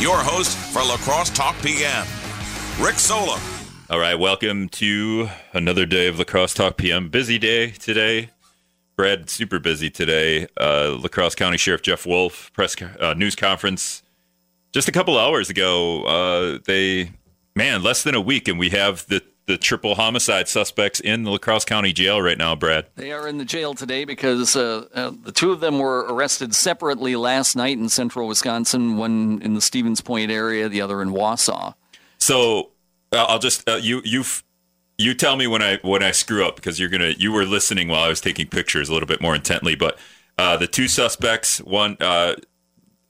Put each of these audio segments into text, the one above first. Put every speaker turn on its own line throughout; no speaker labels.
your host for La Crosse Talk PM, Rick Solem.
All right, welcome to another day of La Crosse Talk PM. Busy day today. Brad, super busy today. Uh, La Crosse County Sheriff Jeff Wolf press uh, news conference just a couple hours ago. Uh, they, man, less than a week, and we have the the triple homicide suspects in the La Crosse County Jail right now, Brad.
They are in the jail today because uh, uh, the two of them were arrested separately last night in central Wisconsin, one in the Stevens Point area, the other in Wausau.
So uh, I'll just uh, you you you tell me when I when I screw up because you're gonna you were listening while I was taking pictures a little bit more intently. But uh, the two suspects, one uh,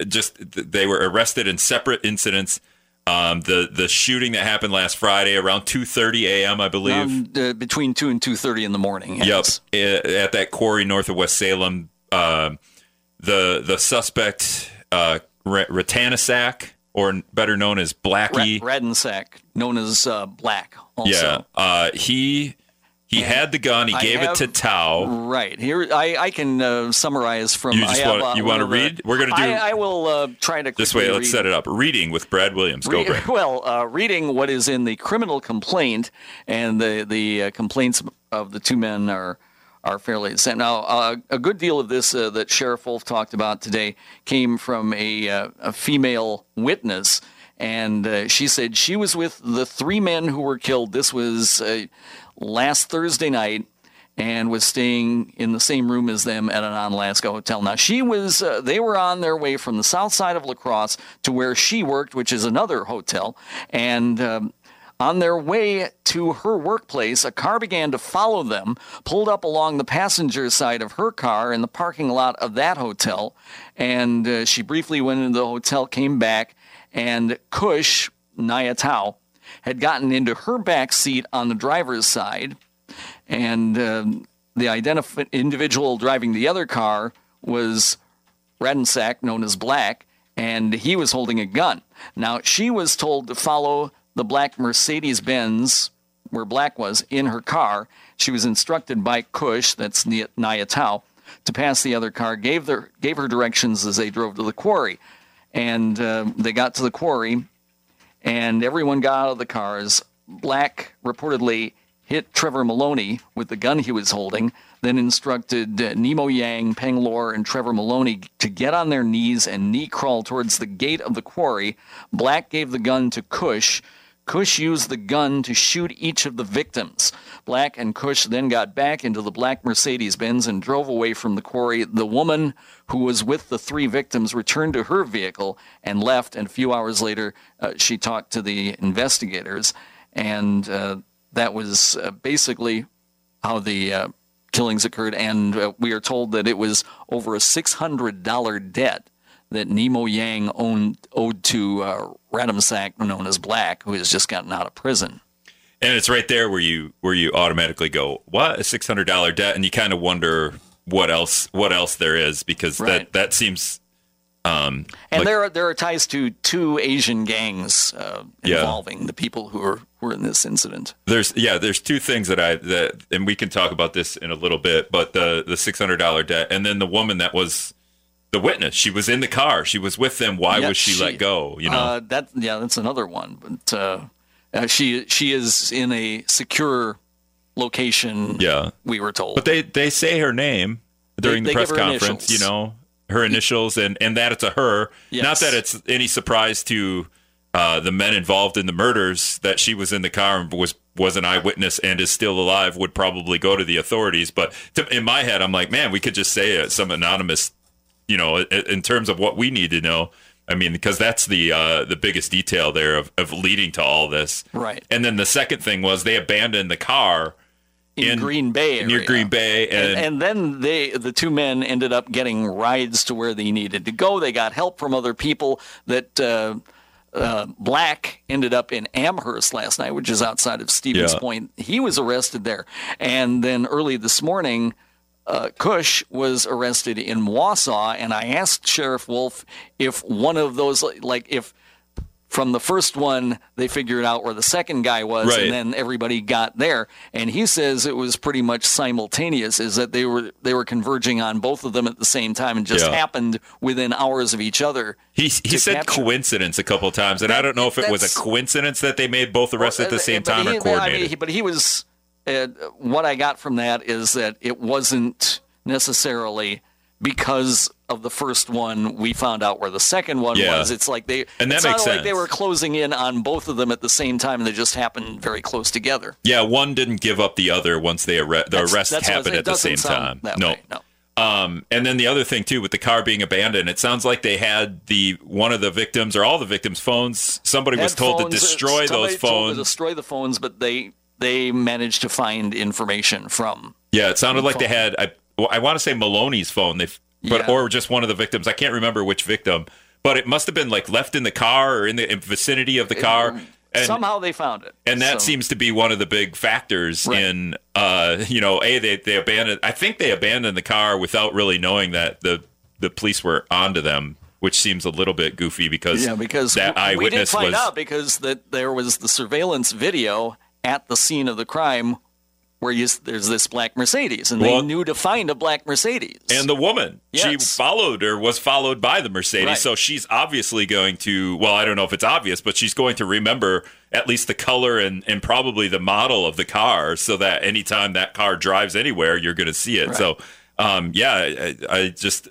just they were arrested in separate incidents. Um, the the shooting that happened last Friday around 2:30 a.m. I believe
um, uh, between two and 2:30 in the morning.
Yes. Yep, at that quarry north of West Salem. Uh, the the suspect uh, Rattanasack, or better known as Blackie
Rattanasack, known as uh, Black. Also.
Yeah, uh, he he had the gun. He I gave have, it to Tao.
Right here, I, I can uh, summarize from.
You just want, uh, you want to read? We're going to do.
I, I will uh, try to.
This way, let's
read.
set it up. Reading with Brad Williams. Go, Re- Brad.
Well, uh, reading what is in the criminal complaint, and the the uh, complaints of the two men are are fairly the same. Now, uh, a good deal of this that Sheriff Wolf talked about today came from a, a female witness and uh, she said she was with the three men who were killed. This was uh, last Thursday night and was staying in the same room as them at an Onalaska hotel. Now she was uh, they were on their way from the south side of La Crosse to where she worked, which is another hotel, and. Um, on their way to her workplace, a car began to follow them, pulled up along the passenger side of her car in the parking lot of that hotel, and uh, she briefly went into the hotel, came back, and Kush Nayatao had gotten into her back seat on the driver's side, and um, the identif- individual driving the other car was Rattanasack, known as Black, and he was holding a gun. Now, she was told to follow the black Mercedes Benz where Black was in her car. She was instructed by Kush, that's Nayatao, to pass the other car, gave, their, gave her directions as they drove to the quarry. And uh, they got to the quarry, and everyone got out of the cars. Black reportedly hit Trevor Maloney with the gun he was holding, then instructed Nemo Yang, Peng Lor, and Trevor Maloney to get on their knees and knee crawl towards the gate of the quarry. Black gave the gun to Kush, Kush used the gun to shoot each of the victims. Black and Kush then got back into the black Mercedes Benz and drove away from the quarry. The woman who was with the three victims returned to her vehicle and left. And a few hours later, uh, she talked to the investigators. And uh, that was uh, basically how the uh, killings occurred. And uh, we are told that it was over a $600 debt that Nemo Yang owned, owed to uh, Rattanasack, known as Black, who has just gotten out of prison.
And it's right there where you where you automatically go, what a six hundred dollar debt, and you kind of wonder what else what else there is because right. that that seems. Um,
and like, there are there are ties to two Asian gangs uh, involving yeah. the people who are were in this incident.
There's yeah, there's two things that I that and we can talk about this in a little bit, but the the six hundred dollar debt and then the woman that was the witness. She was in the car. She was with them. Why was she, she, let go? You know uh,
that. Yeah, that's another one. But uh, uh, she she is in a secure location.
Yeah,
we were told.
But they they say her name during they, the they press conference. Initials. You know her initials, and and that it's a her. Yes. Not that it's any surprise to uh, the men involved in the murders that she was in the car and was was an eyewitness and is still alive would probably go to the authorities. But to, in my head, I'm like, man, we could just say it, some anonymous you know, in terms of what we need to know. I mean, because that's the uh, the biggest detail there of, of leading to all this.
Right.
And then the second thing was they abandoned the car
in, in Green Bay, area.
near Green Bay,
and, and, and, then they the two men ended up getting rides to where they needed to go. They got help from other people. That uh, uh, Black ended up in Amherst last night, which is outside of Stevens yeah. Point. He was arrested there, and then early this morning uh, Kush was arrested in Wausau, and I asked Sheriff Wolf if one of those, like if from the first one, they figured out where the second guy was, right. and then everybody got there. And he says it was pretty much simultaneous, is that they were they were converging on both of them at the same time, and just yeah. happened within hours of each other.
He he said capture. coincidence a couple times, and that, I don't know if it was a coincidence that they made both arrests well, at the same time he, or coordinated. I mean,
but he was. Uh, what I got from that is that it wasn't necessarily because of the first one, we found out where the second one yeah. was. It's like they and that makes sense. Like they were closing in on both of them at the same time, and they just happened very close together.
Yeah, one didn't give up the other once they arre- the that's, arrest that's happened at the same time.
no, way, no.
Um, and then the other thing too, with the car being abandoned, it sounds like they had the one of the victims or all the victims' phones. Somebody had was told phones, to destroy those phones.
destroy the phones, but they they managed to find information from.
Yeah, it sounded like phone. they had. I, I want to say Maloney's phone. They but yeah. or just one of the victims. I can't remember which victim, but it must have been like left in the car or in the vicinity of the car.
And, Somehow they found it,
and that so. seems to be one of the big factors right. in, uh, you know, a they they abandoned. I think they abandoned the car without really knowing that the the police were onto them, which seems a little bit goofy because
yeah, because
that eyewitness we
did find
was,
out because that there was the surveillance video at the scene of the crime where you, there's this black Mercedes, and well, they knew to find a black Mercedes.
And the woman, yes. she followed or was followed by the Mercedes, right. so she's obviously going to. Well, I don't know if it's obvious, but she's going to remember at least the color and, and probably the model of the car, so that anytime that car drives anywhere, you're going to see it. Right. So, um, yeah, I, I just.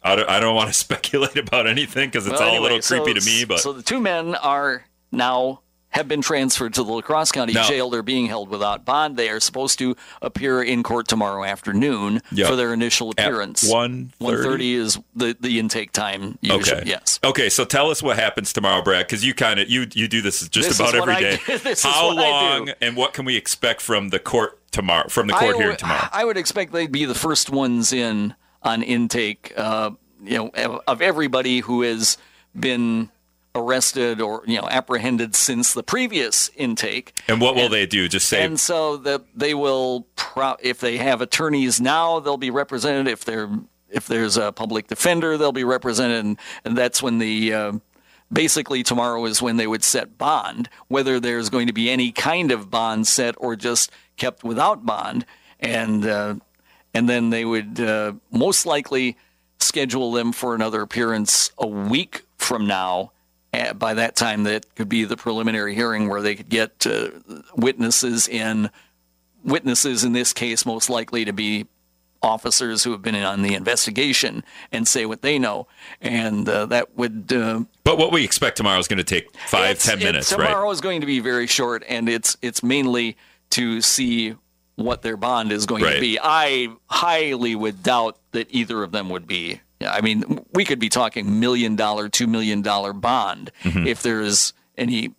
I don't, I don't want to speculate about anything because it's well, all anyway, a little creepy so, to me. But
so the two men are now have been transferred to the La Crosse County no. Jail. They're being held without bond. They are supposed to appear in court tomorrow afternoon yep. for their initial appearance.
At 1.30?
is the, the intake time usually.
Okay.
Yes.
Okay, so tell us what happens tomorrow, Brad, because you kind of you you do this just this about every day. How long and what can we expect from the court tomorrow? From the court hearing tomorrow?
I would expect they'd be the first ones in on intake. Uh, you know, of everybody who has been arrested or you know apprehended since the previous intake.
And what will and, they do? Just say.
And so that they will, pro- if they have attorneys now, they'll be represented. If they're if there's a public defender, they'll be represented, and, and that's when the. Uh, basically, tomorrow is when they would set bond, whether there's going to be any kind of bond set or just kept without bond, and uh, and then they would uh, most likely schedule them for another appearance a week from now by that time that could be the preliminary hearing where they could get uh, witnesses in witnesses in this case most likely to be officers who have been on the investigation and say what they know and uh, that would uh,
but what we expect tomorrow is going to take five ten minutes
tomorrow
right?
is going to be very short and it's it's mainly to see what their bond is going right. to be i highly would doubt that either of them would be I mean, we could be talking million dollar, two million dollar bond mm-hmm. if there is any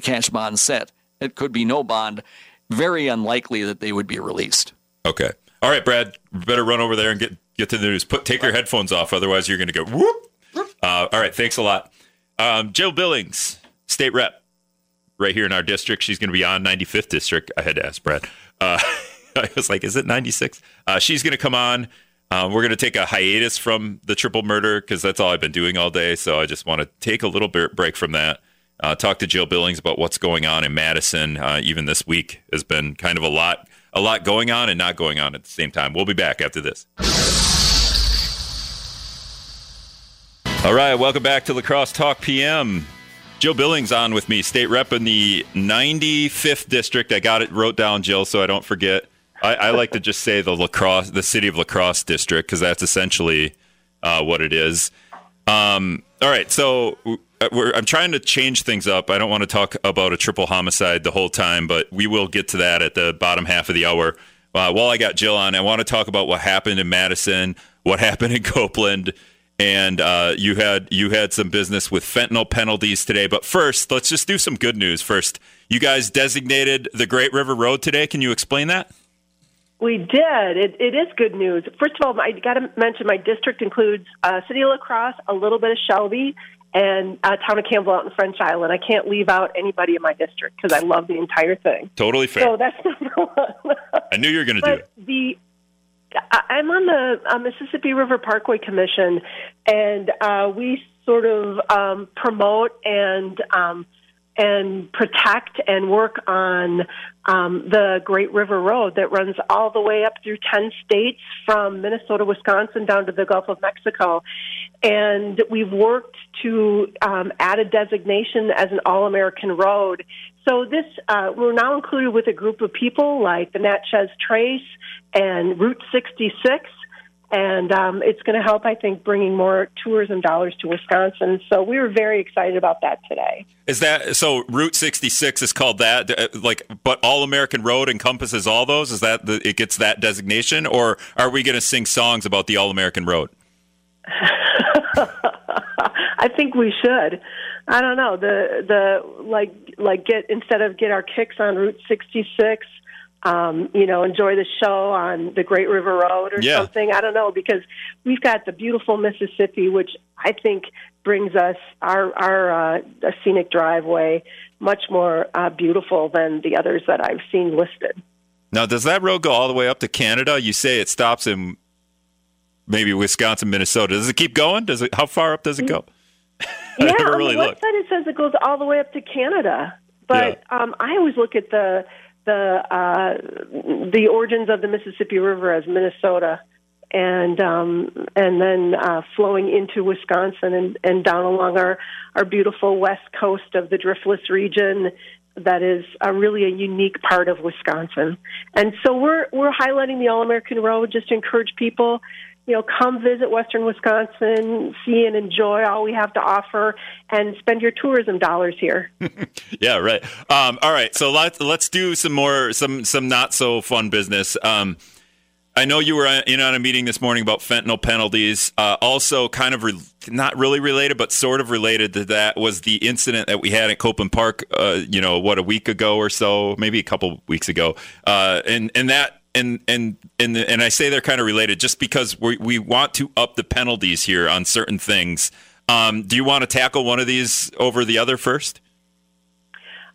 cash bond set. It could be no bond. Very unlikely that they would be released.
Okay. All right, Brad. Better run over there and get get to the news. Put take your headphones off, otherwise you're going to go whoop. Uh, all right. Thanks a lot, um, Jill Billings, state rep, right here in our district. She's going to be on 95th district. I had to ask Brad. Uh, I was like, is it 96? Uh, she's going to come on. Um, we're going to take a hiatus from the triple murder because that's all I've been doing all day. So I just want to take a little break from that. Uh, talk to Jill Billings about what's going on in Madison. Uh, even this week has been kind of a lot, a lot going on and not going on at the same time. We'll be back after this. All right, welcome back to La Crosse Talk PM. Jill Billings on with me, state rep in the 95th district. I got it wrote down, Jill, so I don't forget. I, I, like to just say the La Crosse, the city of lacrosse district, because that's essentially uh, what it is. Um, all right, so uh, I'm trying to change things up. I don't want to talk about a triple homicide the whole time, but we will get to that at the bottom half of the hour. Uh, while I got Jill on, I want to talk about what happened in Madison, what happened in Copeland, and uh, you had you had some business with fentanyl penalties today. But first, let's just do some good news. First, you guys designated the Great River Road today. Can you explain that?
We did. It, it is good news. First of all, I got to mention my district includes uh, City of La Crosse, a little bit of Shelby, and uh, town of Campbell out in French Island. I can't leave out anybody in my district because I love the entire thing.
Totally fair.
So that's number one.
I knew you were going to do it.
The I'm on the uh, Mississippi River Parkway Commission, and uh, we sort of um, promote and um, and protect and work on um, the Great River Road that runs all the way up through 10 states from Minnesota, Wisconsin down to the Gulf of Mexico. And we've worked to um, add a designation as an All American road. So this, uh, we're now included with a group of people like the Natchez Trace and Route 66 and um, it's going to help, I think, bringing more tourism dollars to Wisconsin. So we were very excited about that today.
Is that so? Route 66 is called that, uh, like, but All American Road encompasses all those. Is that the, it gets that designation, or are we going to sing songs about the All American Road?
I think we should. I don't know the the like like get instead of get our kicks on Route 66 um, you know, enjoy the show on the Great River Road or yeah. something. I don't know because we've got the beautiful Mississippi, which I think brings us our our uh, scenic driveway much more uh, beautiful than the others that I've seen listed.
Now, does that road go all the way up to Canada? You say it stops in maybe Wisconsin, Minnesota. Does it keep going? Does it? How far up does it go?
yeah, on really the website it says it goes all the way up to Canada, but yeah. um, I always look at the the uh, the origins of the Mississippi River as Minnesota, and um, and then uh, flowing into Wisconsin and, and down along our our beautiful west coast of the Driftless region. That is a really a unique part of Wisconsin, and so we're we're highlighting the All American Road just to encourage people you know, come visit Western Wisconsin, see and enjoy all we have to offer, and spend your tourism dollars here.
yeah, right. Um, all right, so let's let's do some more some some not so fun business. Um, I know you were in on a meeting this morning about fentanyl penalties. Uh, also, kind of re- not really related, but sort of related to that was the incident that we had at Copeland Park. Uh, you know, what a week ago or so, maybe a couple weeks ago, uh, and and that and and and and I say they're kind of related just because we we want to up the penalties here on certain things. Um, do you want to tackle one of these over the other first?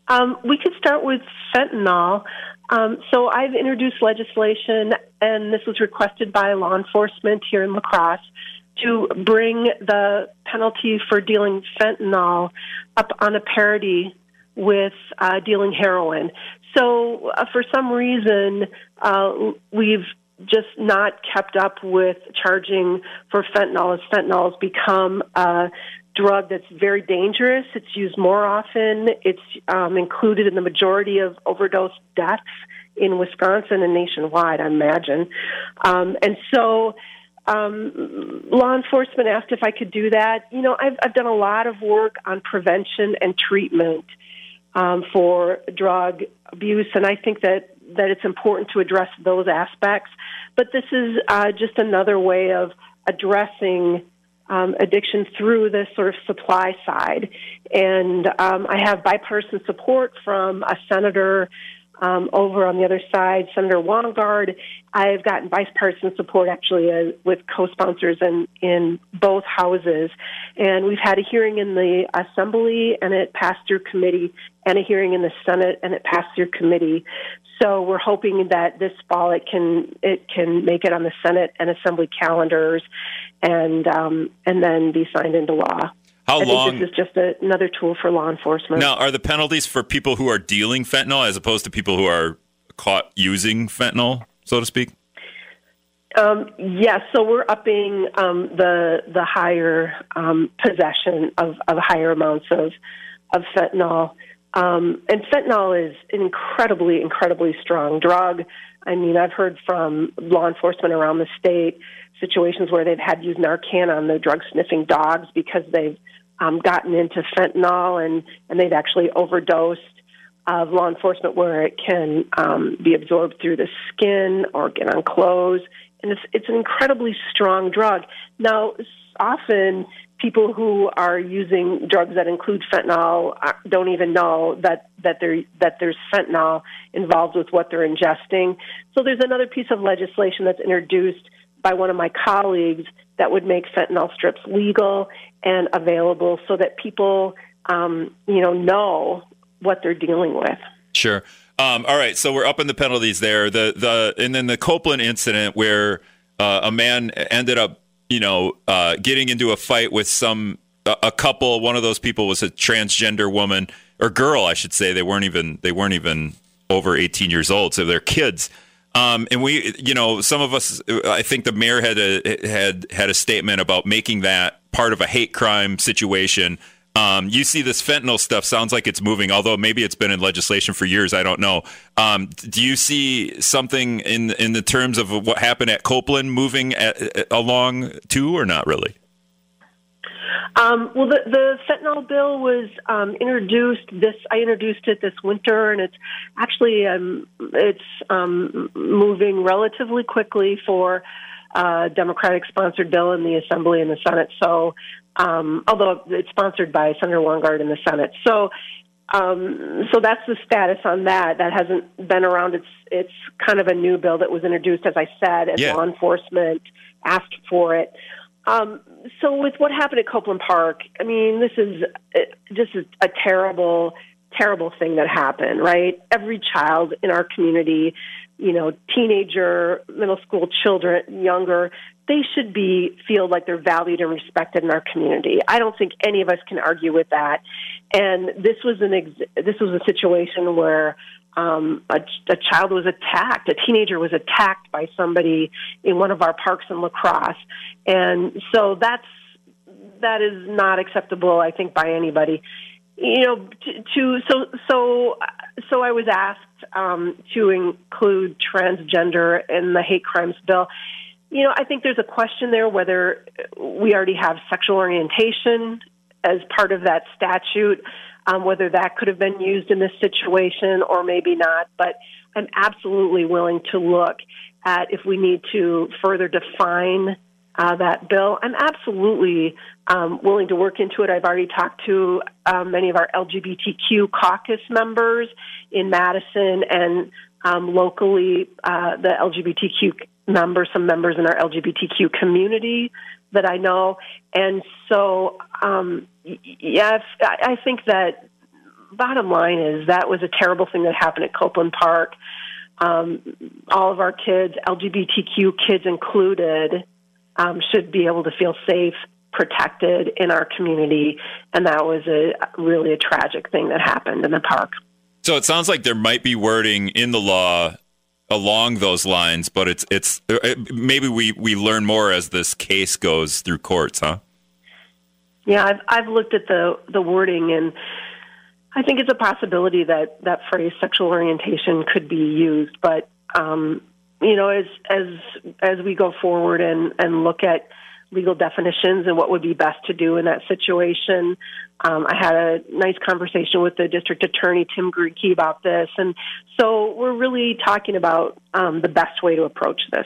Um, we could start with fentanyl. Um, so I've introduced legislation, and this was requested by law enforcement here in La Crosse to bring the penalty for dealing fentanyl up on a parity with uh, dealing heroin. So, uh, for some reason, uh, we've just not kept up with charging for fentanyl as fentanyl has become a drug that's very dangerous. It's used more often. It's um, included in the majority of overdose deaths in Wisconsin and nationwide, I imagine. Um, and so, um, law enforcement asked if I could do that. You know, I've, I've done a lot of work on prevention and treatment um, for drug abuse, and I think that that it's important to address those aspects. But this is uh, just another way of addressing um, addiction through the sort of supply side. And um, I have bipartisan support from a senator um, over on the other side, Senator Wanggaard. I've gotten bipartisan support actually uh, with co-sponsors in, in both houses. And we've had a hearing in the Assembly and it passed through committee and a hearing in the Senate and it passed through committee. So we're hoping that this fall it can it can make it on the Senate and Assembly calendars, and um, and then be signed into law.
How
I
long?
this is just a, another tool for law enforcement.
Now, are the penalties for people who are dealing fentanyl as opposed to people who are caught using fentanyl, so to speak?
Um, yes, so we're upping um, the the higher um, possession of, of higher amounts of of fentanyl. Um, and fentanyl is an incredibly, incredibly strong drug. I mean, I've heard from law enforcement around the state situations where they've had to use Narcan on the drug sniffing dogs because they've um, gotten into fentanyl and, and they've actually overdosed of law enforcement where it can um, be absorbed through the skin or get on clothes. And it's, it's an incredibly strong drug. Now, often people who are using drugs that include fentanyl uh, don't even know that that there that there's fentanyl involved with what they're ingesting. So there's another piece of legislation that's introduced by one of my colleagues that would make fentanyl strips legal and available so that people um, you know know what they're dealing with.
Sure. Um, all right, so we're up in the penalties there. The the and then the Copeland incident where uh, a man ended up, you know, uh, getting into a fight with some a, a couple. One of those people was a transgender woman or girl, I should say. They weren't even they weren't even over 18 years old, so they're kids. Um, and we, you know, some of us, I think the mayor had a had had a statement about making that part of a hate crime situation. Um, you see this fentanyl stuff sounds like it's moving, although maybe it's been in legislation for years. I don't know. Um, do you see something in in the terms of what happened at Copeland moving at, along too, or not really?
Um, well, the, the fentanyl bill was um, introduced this. I introduced it this winter, and it's actually um, it's um, moving relatively quickly for a Democratic-sponsored bill in the Assembly and the Senate. So, um, although it's sponsored by Senator Wanggaard in the Senate, so um, so that's the status on that. That hasn't been around. It's it's kind of a new bill that was introduced, as I said, as yeah. law enforcement asked for it. Um, so with what happened at Copeland Park, I mean, this is just a, a terrible, terrible thing that happened, right? Every child in our community, you know, teenager, middle school children, younger, they should be feel like they're valued and respected in our community. I don't think any of us can argue with that. And this was an ex- this was a situation where um, a, a child was attacked, a teenager was attacked by somebody in one of our parks in La Crosse, and so that's that is not acceptable, I think, by anybody. You know, to, to so so so I was asked um, to include transgender in the hate crimes bill. You know, I think there's a question there whether we already have sexual orientation as part of that statute um, whether that could have been used in this situation or maybe not. But I'm absolutely willing to look at if we need to further define uh, that bill. I'm absolutely um, willing to work into it. I've already talked to um, many of our LGBTQ caucus members in Madison and um, locally, uh, the LGBTQ members, some members in our LGBTQ community that I know. And so, um, yes, I think that bottom line is that was a terrible thing that happened at Copeland Park. Um, all of our kids, LGBTQ kids included, um, should be able to feel safe, protected in our community. And that was a really a tragic thing that happened in the park.
So it sounds like there might be wording in the law along those lines, but it's it's maybe we we learn more as this case goes through courts, huh?
Yeah, I've I've looked at the the wording and I think it's a possibility that that phrase sexual orientation could be used, but um, you know, as as as we go forward and and look at legal definitions and what would be best to do in that situation. Um, I had a nice conversation with the district attorney, Tim Gruenke, about this. And so we're really talking about um, the best way to approach this.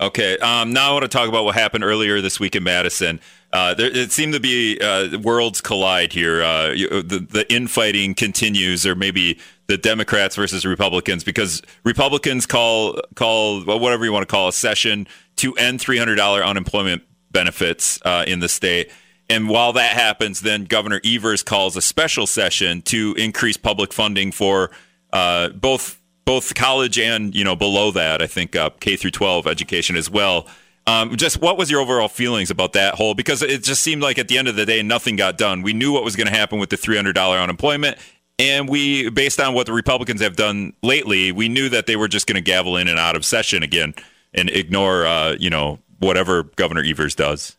Okay. Um, now I want to talk about what happened earlier this week in Madison. Uh, there, it seemed to be uh, worlds collide here. Uh, you, the, the infighting continues, or maybe the Democrats versus Republicans, because Republicans call call well, whatever you want to call a session to end three hundred dollar unemployment benefits uh, in the state. And while that happens, then Governor Evers calls a special session to increase public funding for uh, both both college and you know below that. I think uh, K through 12 education as well. Um, just what was your overall feelings about that whole? Because it just seemed like at the end of the day, nothing got done. We knew what was going to happen with the $300 unemployment, and we, based on what the Republicans have done lately, we knew that they were just going to gavel in and out of session again and ignore, uh, you know, whatever Governor Evers does.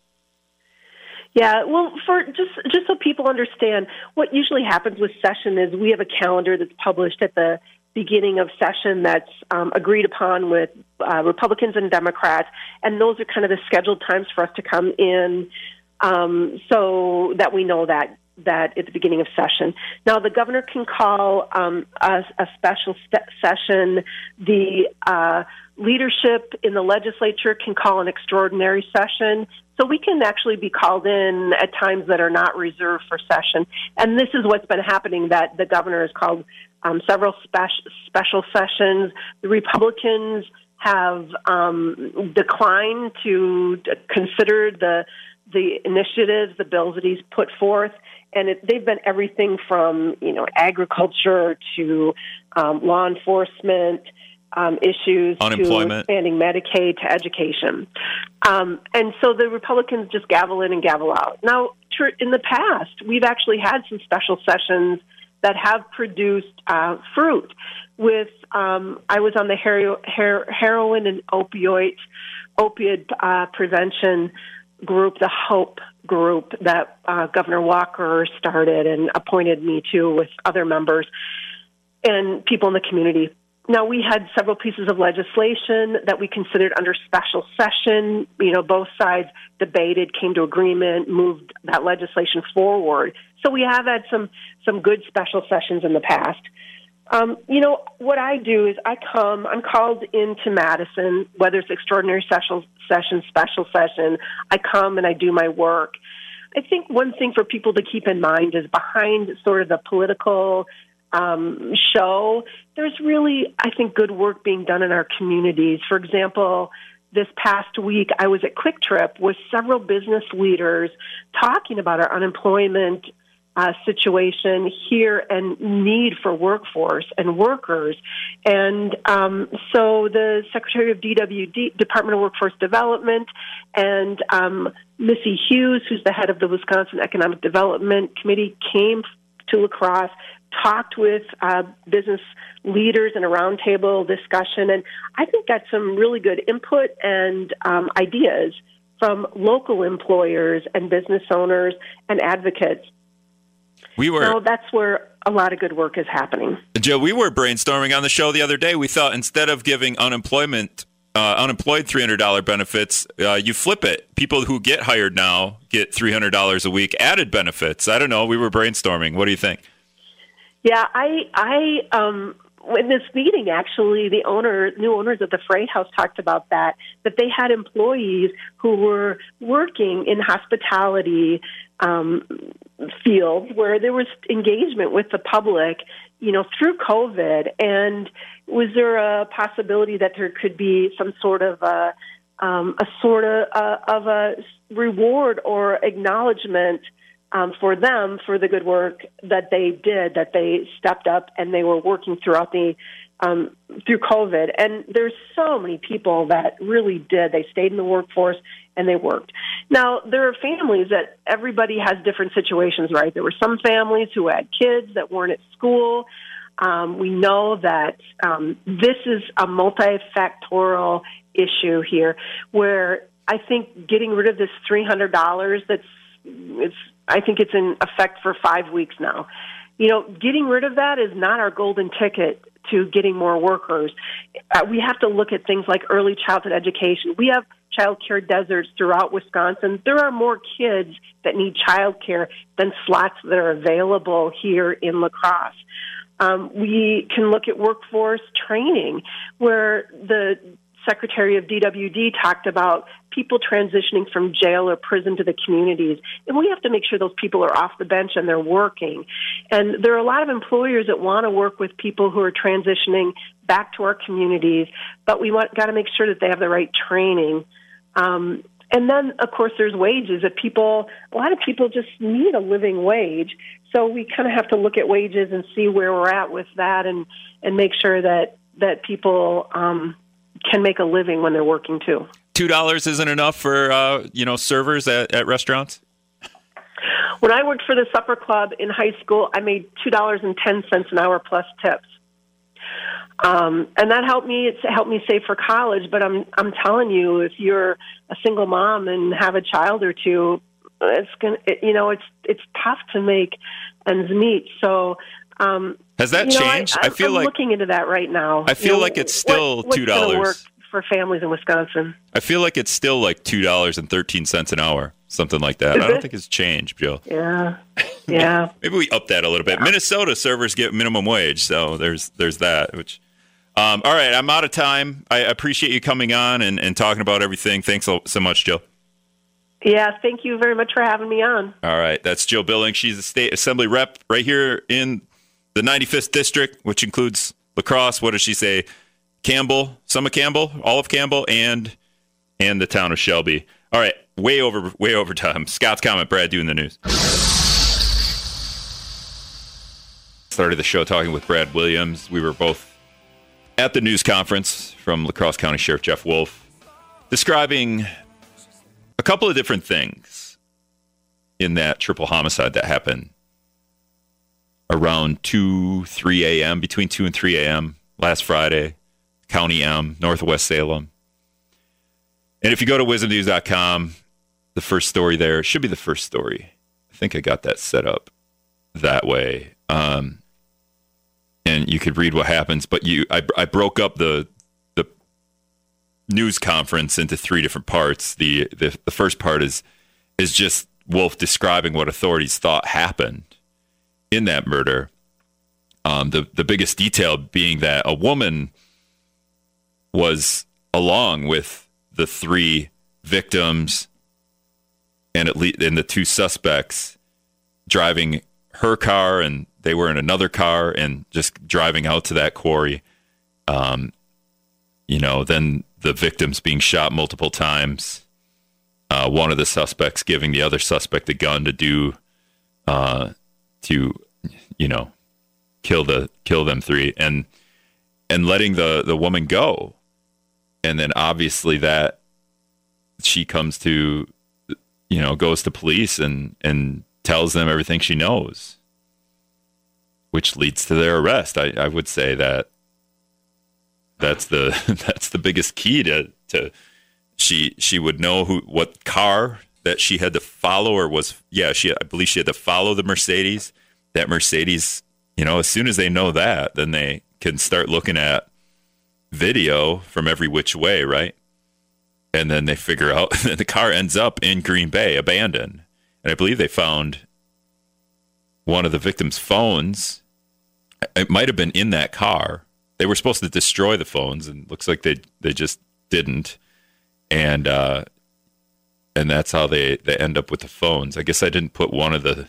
Yeah, well, for just just so people understand, what usually happens with session is we have a calendar that's published at the beginning of session that's um, agreed upon with uh, Republicans and Democrats, and those are kind of the scheduled times for us to come in, um, so that we know that that at the beginning of session. Now, the governor can call um, a, a, special st- session. The uh, leadership in the legislature can call an extraordinary session. So we can actually be called in at times that are not reserved for session. And this is what's been happening that the governor has called um, several spe- special sessions. The Republicans have um, declined to consider the the initiatives, the bills that he's put forth, and it, they've been everything from you know agriculture to um, law enforcement um, issues to expanding Medicaid to education. Um, and so the Republicans just gavel in and gavel out. Now, in the past, we've actually had some special sessions that have produced uh, fruit. With um, I was on the hero, her, heroin and opioid opioid uh, prevention group, the HOPE group that uh, Governor Walker started and appointed me to with other members and people in the community. Now, we had several pieces of legislation that we considered under special session. You know, both sides debated, came to agreement, moved that legislation forward. So we have had some, some good special sessions in the past. Um, you know, what I do is I come, I'm called into Madison, whether it's extraordinary special session, special session, I come and I do my work. I think one thing for people to keep in mind is behind sort of the political um, show, there's really, I think, good work being done in our communities. For example, this past week, I was at Kwik Trip with several business leaders talking about our unemployment uh, situation here and need for workforce and workers. And um, so the Secretary of DWD, Department of Workforce Development, and um, Missy Hughes, who's the head of the Wisconsin Economic Development Committee, came to La Crosse, talked with uh, business leaders in a roundtable discussion, and I think got some really good input and um, ideas from local employers and business owners and advocates
we were.
So that's where a lot of good work is happening.
Joe, we were brainstorming on the show the other day. We thought instead of giving unemployment uh, unemployed $300 benefits, uh, you flip it. People who get hired now get $300 a week added benefits. I don't know. We were brainstorming. What do you think?
Yeah, I I um in this meeting, actually, the owner, new owners of the Freight House talked about that, that they had employees who were working in hospitality um, fields where there was engagement with the public, you know, through COVID. And was there a possibility that there could be some sort of a, um, a sort of, uh, of a reward or acknowledgement um, for them for the good work that they did, that they stepped up and they were working throughout the um, through COVID. And there's so many people that really did. They stayed in the workforce and they worked. Now there are families that everybody has different situations, right? There were some families who had kids that weren't at school. Um, we know that um, this is a multifactorial issue here, where I think getting rid of this three hundred dollars that's it's I think it's in effect for five weeks now. You know, getting rid of that is not our golden ticket to getting more workers. Uh, we have to look at things like early childhood education. We have child care deserts throughout Wisconsin. There are more kids that need child care than slots that are available here in La Crosse. Um, we can look at workforce training, where the Secretary of DWD talked about people transitioning from jail or prison to the communities. And we have to make sure those people are off the bench and they're working. And there are a lot of employers that want to work with people who are transitioning back to our communities, but we want got to make sure that they have the right training. Um, and then, of course, there's wages that people, a lot of people just need a living wage. So we kind of have to look at wages and see where we're at with that and, and make sure that, that people, um, can make a living when they're working too.
Two dollars isn't enough for uh, you know servers at, at restaurants.
When I worked for the supper club in high school, I made two dollars and ten cents an hour plus tips, um, and that helped me. It's helped me save for college. But I'm I'm telling you, if you're a single mom and have a child or two, it's gonna it, you know it's it's tough to make ends meet. So um,
has that
you
know, changed?
I,
I, feel
I'm
like
looking into that right now.
I feel
you know,
like it's still
what,
two dollars
for families in Wisconsin.
I feel like it's still like two dollars and thirteen cents an hour, something like that.
Is
I don't
it?
think it's changed, Joe.
Yeah, yeah.
Maybe we up that a little bit. Yeah. Minnesota servers get minimum wage, so there's there's that. Which, um, all right, I'm out of time. I appreciate you coming on and, and talking about everything. Thanks so, so much, Jill.
Yeah, thank you very much for having me on.
All right, that's Jill Billing. She's a state assembly rep right here in the 95th district, which includes La Crosse. What does she say? Campbell, some of Campbell, all of Campbell, and and the town of Shelby. All right, way over, way over time. Scott's comment. Brad doing the news. started the show talking with Brad Williams. We were both at the news conference from La Crosse County Sheriff Jeff Wolf, describing a couple of different things in that triple homicide that happened around 2, 3 a.m., between 2 and 3 a.m. last Friday, County M, Northwest Salem. And if you go to wizmnews.com, the first story there should be the first story. I think I got that set up that way. Um, and you could read what happens, but you, I, I broke up the the news conference into three different parts. The, the the first part is is just Wolf describing what authorities thought happened in that murder. Um, the the biggest detail being that a woman was along with the three victims and at least and the two suspects driving her car and they were in another car and just driving out to that quarry. Um, you know, then the victims being shot multiple times. Uh, one of the suspects giving the other suspect a gun to do uh, to you know kill the kill them three and and letting the the woman go. And then obviously that she comes to you know goes to police and and tells them everything she knows which leads to their arrest. I i would say that that's the that's the biggest key to to she she would know who what car that she had to follow or was yeah she I believe she had to follow the Mercedes that Mercedes you know as soon as they know that then they can start looking at video from every which way right? And then they figure out that the car ends up in Green Bay abandoned. And I believe they found one of the victims phones. It might have been in that car. They were supposed to destroy the phones and looks like they they just didn't. And uh, and that's how they they end up with the phones. I guess I didn't put one of the.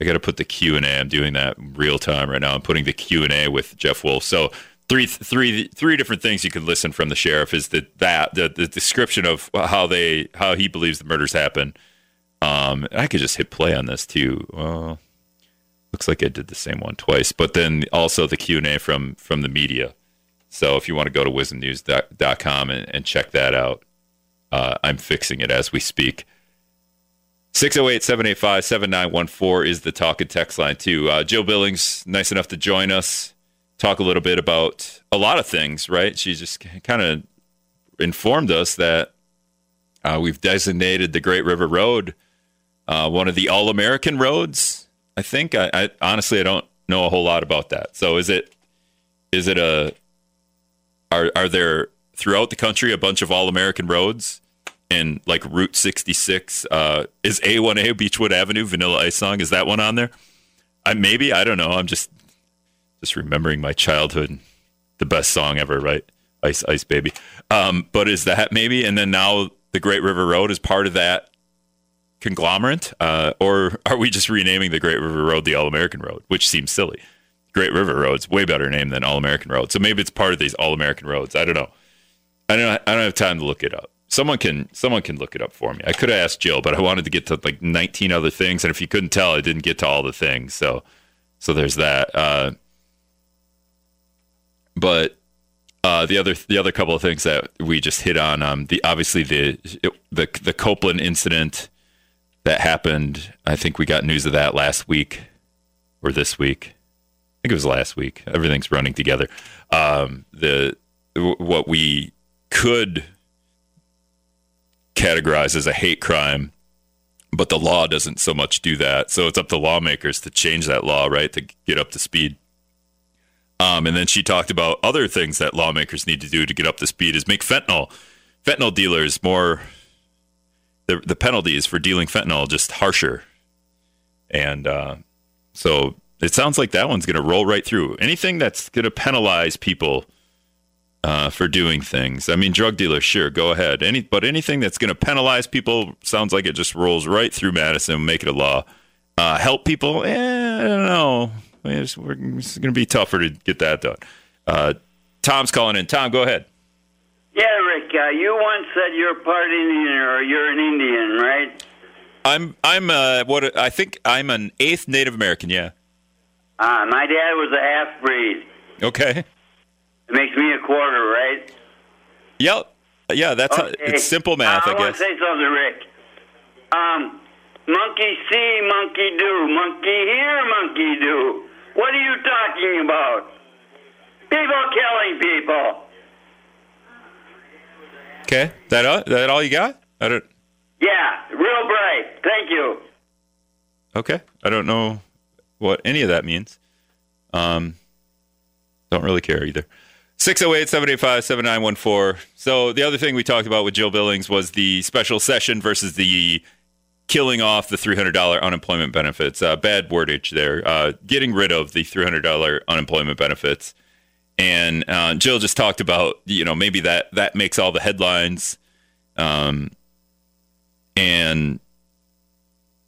I got to put the Q and A. I'm doing that real time right now. I'm putting the Q and A with Jeff Wolf. So three three three different things you can listen from the sheriff is that that the, the description of how they how he believes the murders happened. Um, I could just hit play on this too. Well, looks like I did the same one twice, but then also the Q and A from from the media. So if you want to go to wizmnews.com and, and check that out, uh, I'm fixing it as we speak. 608 785 7914 is the talk and text line, too. Uh, Jill Billings, nice enough to join us, talk a little bit about a lot of things, right? She just kind of informed us that uh, we've designated the Great River Road uh, one of the all American roads. I think. I, I honestly I don't know a whole lot about that. So is it is it a are are there throughout the country a bunch of all American roads and like Route 66 uh, is A1A Beechwood Avenue Vanilla Ice song is that one on there? I maybe I don't know. I'm just just remembering my childhood, the best song ever, right? Ice Ice Baby. Um, but is that maybe? And then now the Great River Road is part of that conglomerate, uh, or are we just renaming the Great River Road the All American Road, which seems silly? Great River Road's way better name than All American Road. So maybe it's part of these All American roads. I don't know. I don't. I don't have time to look it up. Someone can. Someone can look it up for me. I could have asked Jill, but I wanted to get to like 19 other things, and if you couldn't tell, I didn't get to all the things. So, so there's that. Uh, but uh, the other the other couple of things that we just hit on, um, the obviously the the the Copeland incident that happened. I think we got news of that last week or this week. I think it was last week. Everything's running together. Um, the what we could categorize as a hate crime, but the law doesn't so much do that. So it's up to lawmakers to change that law, right, to get up to speed. Um, and then she talked about other things that lawmakers need to do to get up to speed is make fentanyl fentanyl dealers more the the penalties for dealing fentanyl just harsher. And uh, so it sounds like that one's going to roll right through. Anything that's going to penalize people uh, for doing things. I mean, drug dealers, sure, go ahead. Any, but anything that's going to penalize people sounds like it just rolls right through Madison, make it a law. Uh, help people, eh, I don't know. It's, it's going to be tougher to get that done. Uh, Tom's calling in. Tom, go ahead.
Yeah, Rick. Uh, you once said you're part Indian or you're an Indian, right?
I'm. I'm. Uh, what I think I'm an eighth Native American. Yeah.
Uh, my dad was a half breed.
Okay.
It makes me a quarter, right?
Yep. Yeah, that's okay. how, it's simple math, uh, I,
I
guess. I
want to say something, Rick. Um, monkey see, monkey do, monkey hear, monkey do. What are you talking about? People killing people.
Okay, that all, that all you got? I don't.
Yeah, real bright. Thank you.
Okay, I don't know what any of that means. Um, don't really care either. 608 785 7914. So, the other thing we talked about with Jill Billings was the special session versus the killing off the $300 unemployment benefits. Uh, bad wordage there. Uh, getting rid of the $300 unemployment benefits. And uh, Jill just talked about, you know, maybe that, that makes all the headlines. Um, and,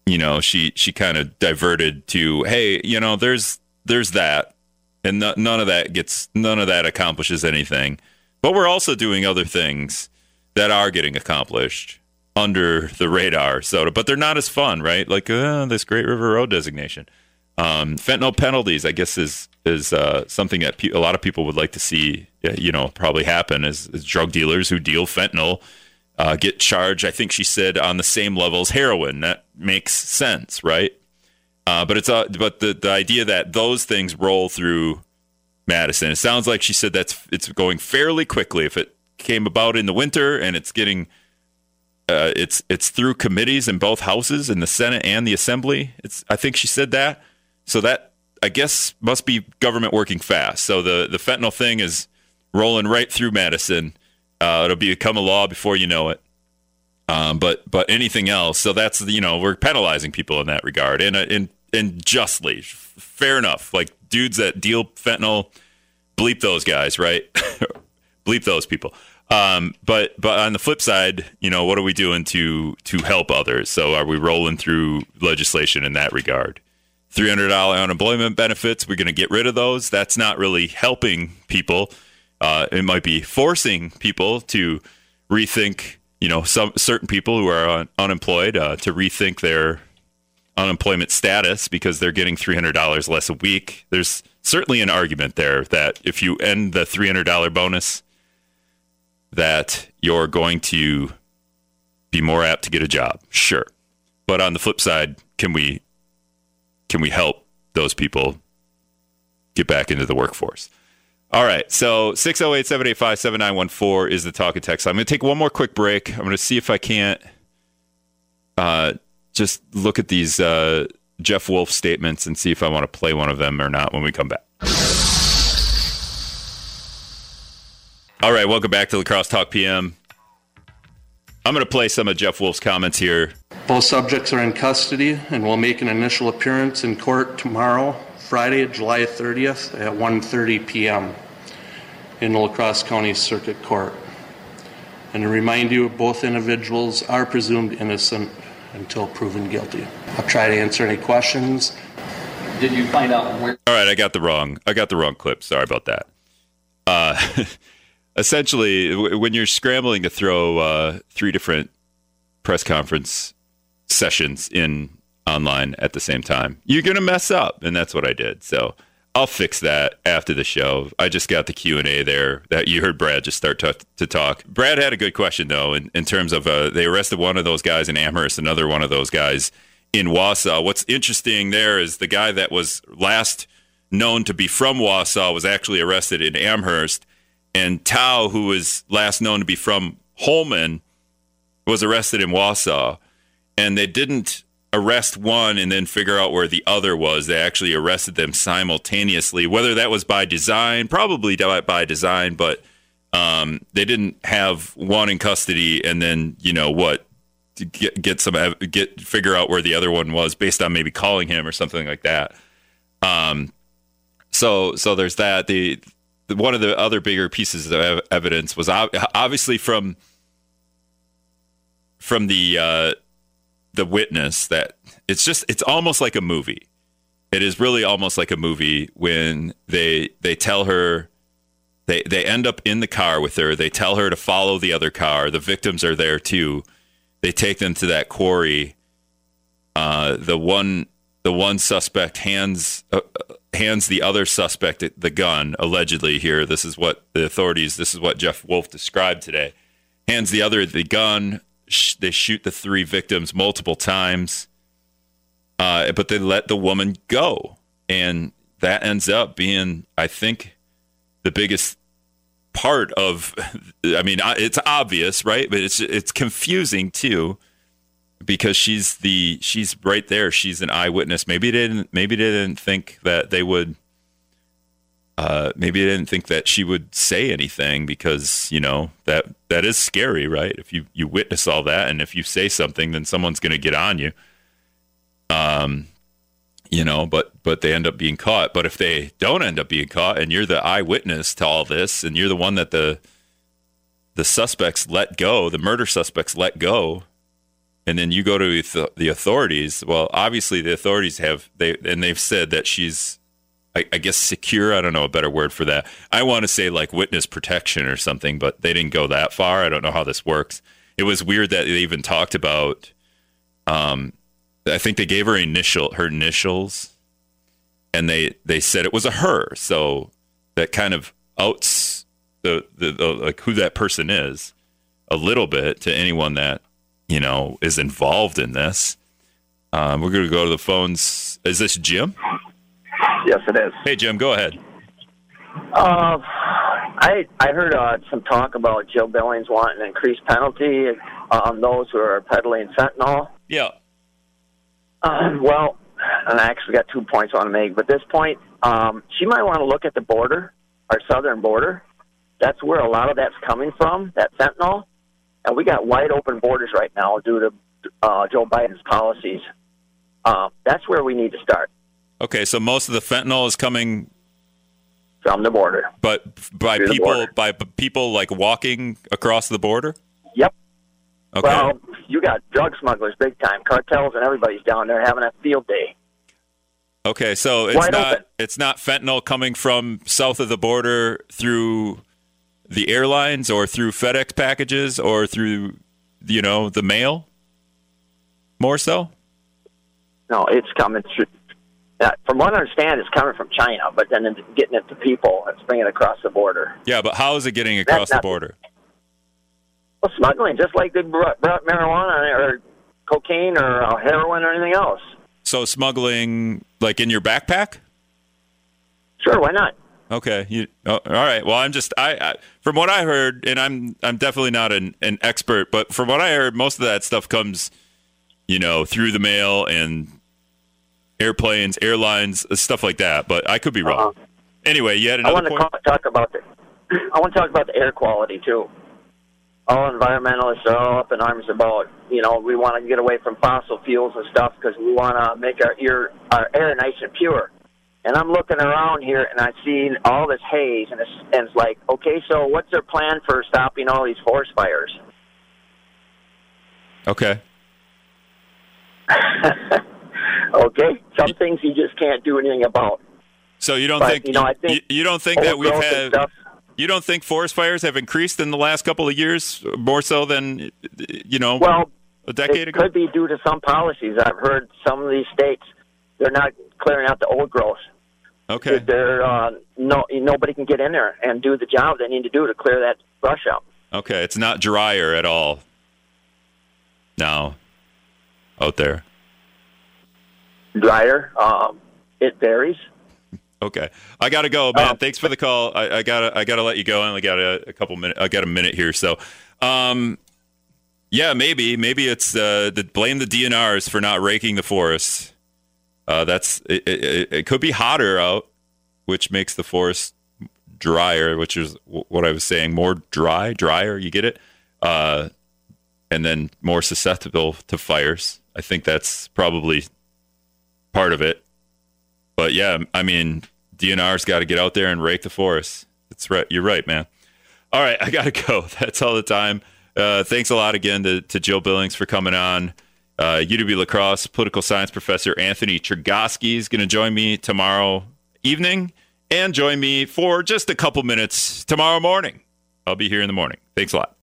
you know, she, she kind of diverted to, hey, you know, there's, there's that. And no, none of that gets, none of that accomplishes anything. But we're also doing other things that are getting accomplished under the radar. So, but they're not as fun, right? Like uh, this Great River Road designation. Um, fentanyl penalties, I guess, is is uh, something that pe- a lot of people would like to see. You know, probably happen is, is drug dealers who deal fentanyl uh, get charged. I think she said on the same level as heroin. That makes sense, right? Uh, but it's uh, but the the idea that those things roll through Madison. It sounds like she said that's it's going fairly quickly. If it came about in the winter and it's getting uh, it's it's through committees in both houses, in the Senate and the Assembly. It's I think she said that. So that I guess must be government working fast. So the the fentanyl thing is rolling right through Madison. Uh, it'll become a law before you know it. Um, but but anything else, so that's you know we're penalizing people in that regard, and uh, and and justly, fair enough. Like dudes that deal fentanyl, bleep those guys, right? bleep those people. Um, but but on the flip side, you know, what are we doing to to help others? So are we rolling through legislation in that regard? Three hundred dollar unemployment benefits. We're going to get rid of those. That's not really helping people. Uh, it might be forcing people to rethink. You know, some certain people who are un- unemployed uh, to rethink their unemployment status because they're getting three hundred dollars less a week. There's certainly an argument there that if you end the three hundred dollar bonus that you're going to be more apt to get a job. Sure. But on the flip side, can we can we help those people get back into the workforce? All right. So 608 785 7914 is the talk and text. I'm going to take one more quick break. I'm going to see if I can't uh, just look at these uh, Jeff Wolf statements and see if I want to play one of them or not when we come back. All right, welcome back to La Crosse Talk PM. I'm going to play some of Jeff Wolf's comments here.
Both subjects are in custody and will make an initial appearance in court tomorrow, Friday, July 30th at 1:30 p.m. in the La Crosse County Circuit Court. And to remind you, both individuals are presumed innocent until proven guilty. I'll try to answer any questions.
Did you find out where?
All right, I got the wrong. I got the wrong clip. Sorry about that. Uh, essentially, when you're scrambling to throw uh, three different press conference sessions in online at the same time, you're gonna mess up, and that's what I did. So I'll fix that after the show. I just got the Q and A there that you heard Brad just start to, to talk. Brad had a good question though, in, in terms of uh, they arrested one of those guys in Amherst, another one of those guys in Wausau. What's interesting there is the guy that was last known to be from Wausau was actually arrested in Amherst and Tao, who was last known to be from Holmen, was arrested in Wausau. And they didn't arrest one and then figure out where the other was. They actually arrested them simultaneously. Whether that was by design, probably by design, but um, they didn't have one in custody and then you know what get get some get figure out where the other one was based on maybe calling him or something like that. Um, so so there's that. The one of the other bigger pieces of evidence was obviously from from the uh, the witness that it's just it's almost like a movie. It is really almost like a movie when they they tell her they they end up in the car with her. They tell her to follow the other car. The victims are there too. They take them to that quarry. Uh, the one the one suspect hands a, hands the other suspect the gun, allegedly here. This is what the authorities, this is what Jeff Wolf described today. Hands the other the gun. Sh- they shoot the three victims multiple times, uh, but they let the woman go. And that ends up being, I think, the biggest part of i mean it's obvious right but it's it's confusing too because she's the she's right there. She's an eyewitness. Maybe they didn't maybe they didn't think that they would. Uh, maybe I didn't think that she would say anything because you know that that is scary, right? If you you witness all that, and if you say something, then someone's going to get on you. Um, you know, but but they end up being caught. But if they don't end up being caught, and you're the eyewitness to all this, and you're the one that the the suspects let go, the murder suspects let go, and then you go to the authorities. Well, obviously the authorities have they and they've said that she's, I, I, guess, secure. I don't know a better word for that. I want to say like witness protection or something, but they didn't go that far. I don't know how this works. It was weird that they even talked about. Um, I think they gave her initial her initials, and they they said it was a her. So that kind of outs the, the, the like who that person is a little bit to anyone that you know, is involved in this. Um, we're going to go to the phones. Is this Jim?
Yes, it is.
Hey, Jim, go ahead.
Uh, I I heard uh, some talk about Joe Billings wanting an increased penalty on those who are peddling fentanyl.
Yeah.
Uh, well, and I actually got two points I want to make. But this point, um, she might want to look at the border, our southern border. That's where a lot of that's coming from, that fentanyl and we got wide open borders right now due to uh, Joe Biden's policies. Uh, that's where we need to start.
Okay, so most of the fentanyl is coming
from the border,
but by people by people like walking across the border.
Yep.
Okay.
Well, you got drug smugglers, big time cartels, and everybody's down there having a field day.
Okay, so it's Wide not open. it's not fentanyl coming from south of the border through the airlines or through FedEx packages or through you know the mail more so
no it's coming through uh, from what I understand, it's coming from China, but then it's getting it to people. It's bringing it across the border.
Yeah, but how is it getting across the border?
Well, smuggling, just like they brought, brought marijuana or cocaine or uh, heroin or anything else.
So smuggling, like in your backpack?
Sure, why not?
Okay. You, oh, all right. Well, I'm just I, I, from what I heard, and I'm I'm definitely not an, an expert, but from what I heard, most of that stuff comes, you know, through the mail and airplanes, airlines, stuff like that. But I could be wrong. Uh-huh. Anyway, you had another I
want to talk about the I want to talk about the air quality too. All environmentalists are all up in arms about you know we want to get away from fossil fuels and stuff because we want to make our air our air nice and pure. And I'm looking around here and I see all this haze, and it's, and it's like, okay, so what's their plan for stopping all these forest fires?
Okay.
okay, some things you just can't do anything about.
So you don't but, think you know? I think you, you don't think that we've had. You don't think forest fires have increased in the last couple of years more so than you know?
Well,
a decade
it
ago.
Could be due to some policies. I've heard some of these states they're not clearing out the old growth.
Okay.
They're uh, no nobody can get in there and do the job they need to do to clear that brush out.
Okay, it's not drier at all. Now, out there.
Drier. Um, it varies.
Okay, I gotta go, man. Um, Thanks for the call. I, I, gotta, I gotta let you go. I only got a, a couple minutes. I got a minute here, so, um, yeah, maybe, maybe it's uh, the blame the DNRs for not raking the forests. Uh, that's it, it, it, could be hotter out, which makes the forest drier, which is what I was saying, more dry, drier. You get it, uh, and then more susceptible to fires. I think that's probably part of it. But yeah, I mean, DNR's got to get out there and rake the forest. That's right. You're right, man. All right, I got to go. That's all the time. Uh, thanks a lot again to, to Jill Billings for coming on. Uh, UW La Crosse political science professor Anthony Chergosky is going to join me tomorrow evening and join me for just a couple minutes tomorrow morning. I'll be here in the morning. Thanks a lot.